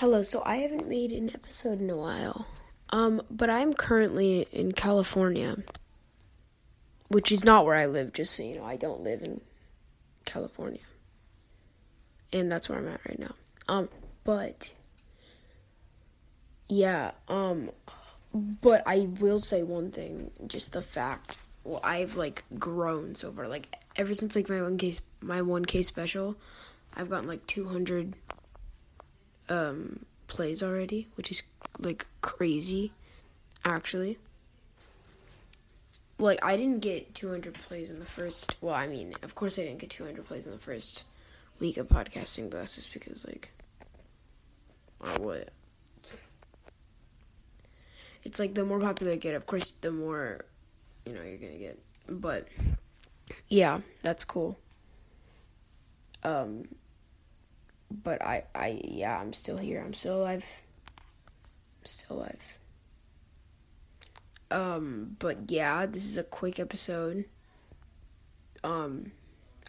Hello, so I haven't made an episode in a while. Um, but I'm currently in California, which is not where I live, just so you know. I don't live in California. And that's where I'm at right now. Um, but yeah, um but I will say one thing, just the fact well, I've like grown so far. Like ever since like my one case my one K special, I've gotten like two hundred um plays already, which is like crazy actually. Like I didn't get 200 plays in the first. Well, I mean, of course I didn't get 200 plays in the first week of podcasting, but that's just because like I would. It's like the more popular you get, of course, the more you know you're gonna get. But yeah, that's cool. Um, but I, I, yeah, I'm still here. I'm still alive. I'm still alive. Um, but yeah, this is a quick episode. Um,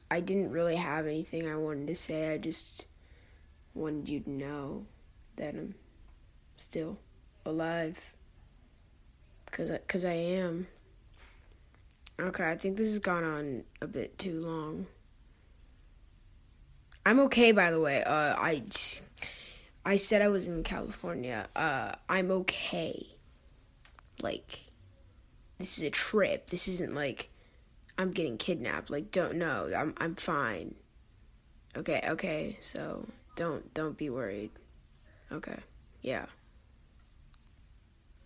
I didn't really have anything I wanted to say. I just wanted you to know that I'm still alive. Cause, I, cause I am. Okay, I think this has gone on a bit too long. I'm okay, by the way. Uh, I, I said I was in California. Uh, I'm okay. Like, this is a trip. This isn't like I'm getting kidnapped. Like, don't know. I'm I'm fine. Okay, okay. So don't don't be worried. Okay. Yeah.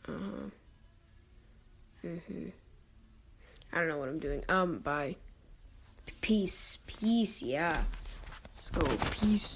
Uh huh. Mhm. I don't know what I'm doing. Um. Bye. Peace. Peace. Yeah. Let's go. Peace.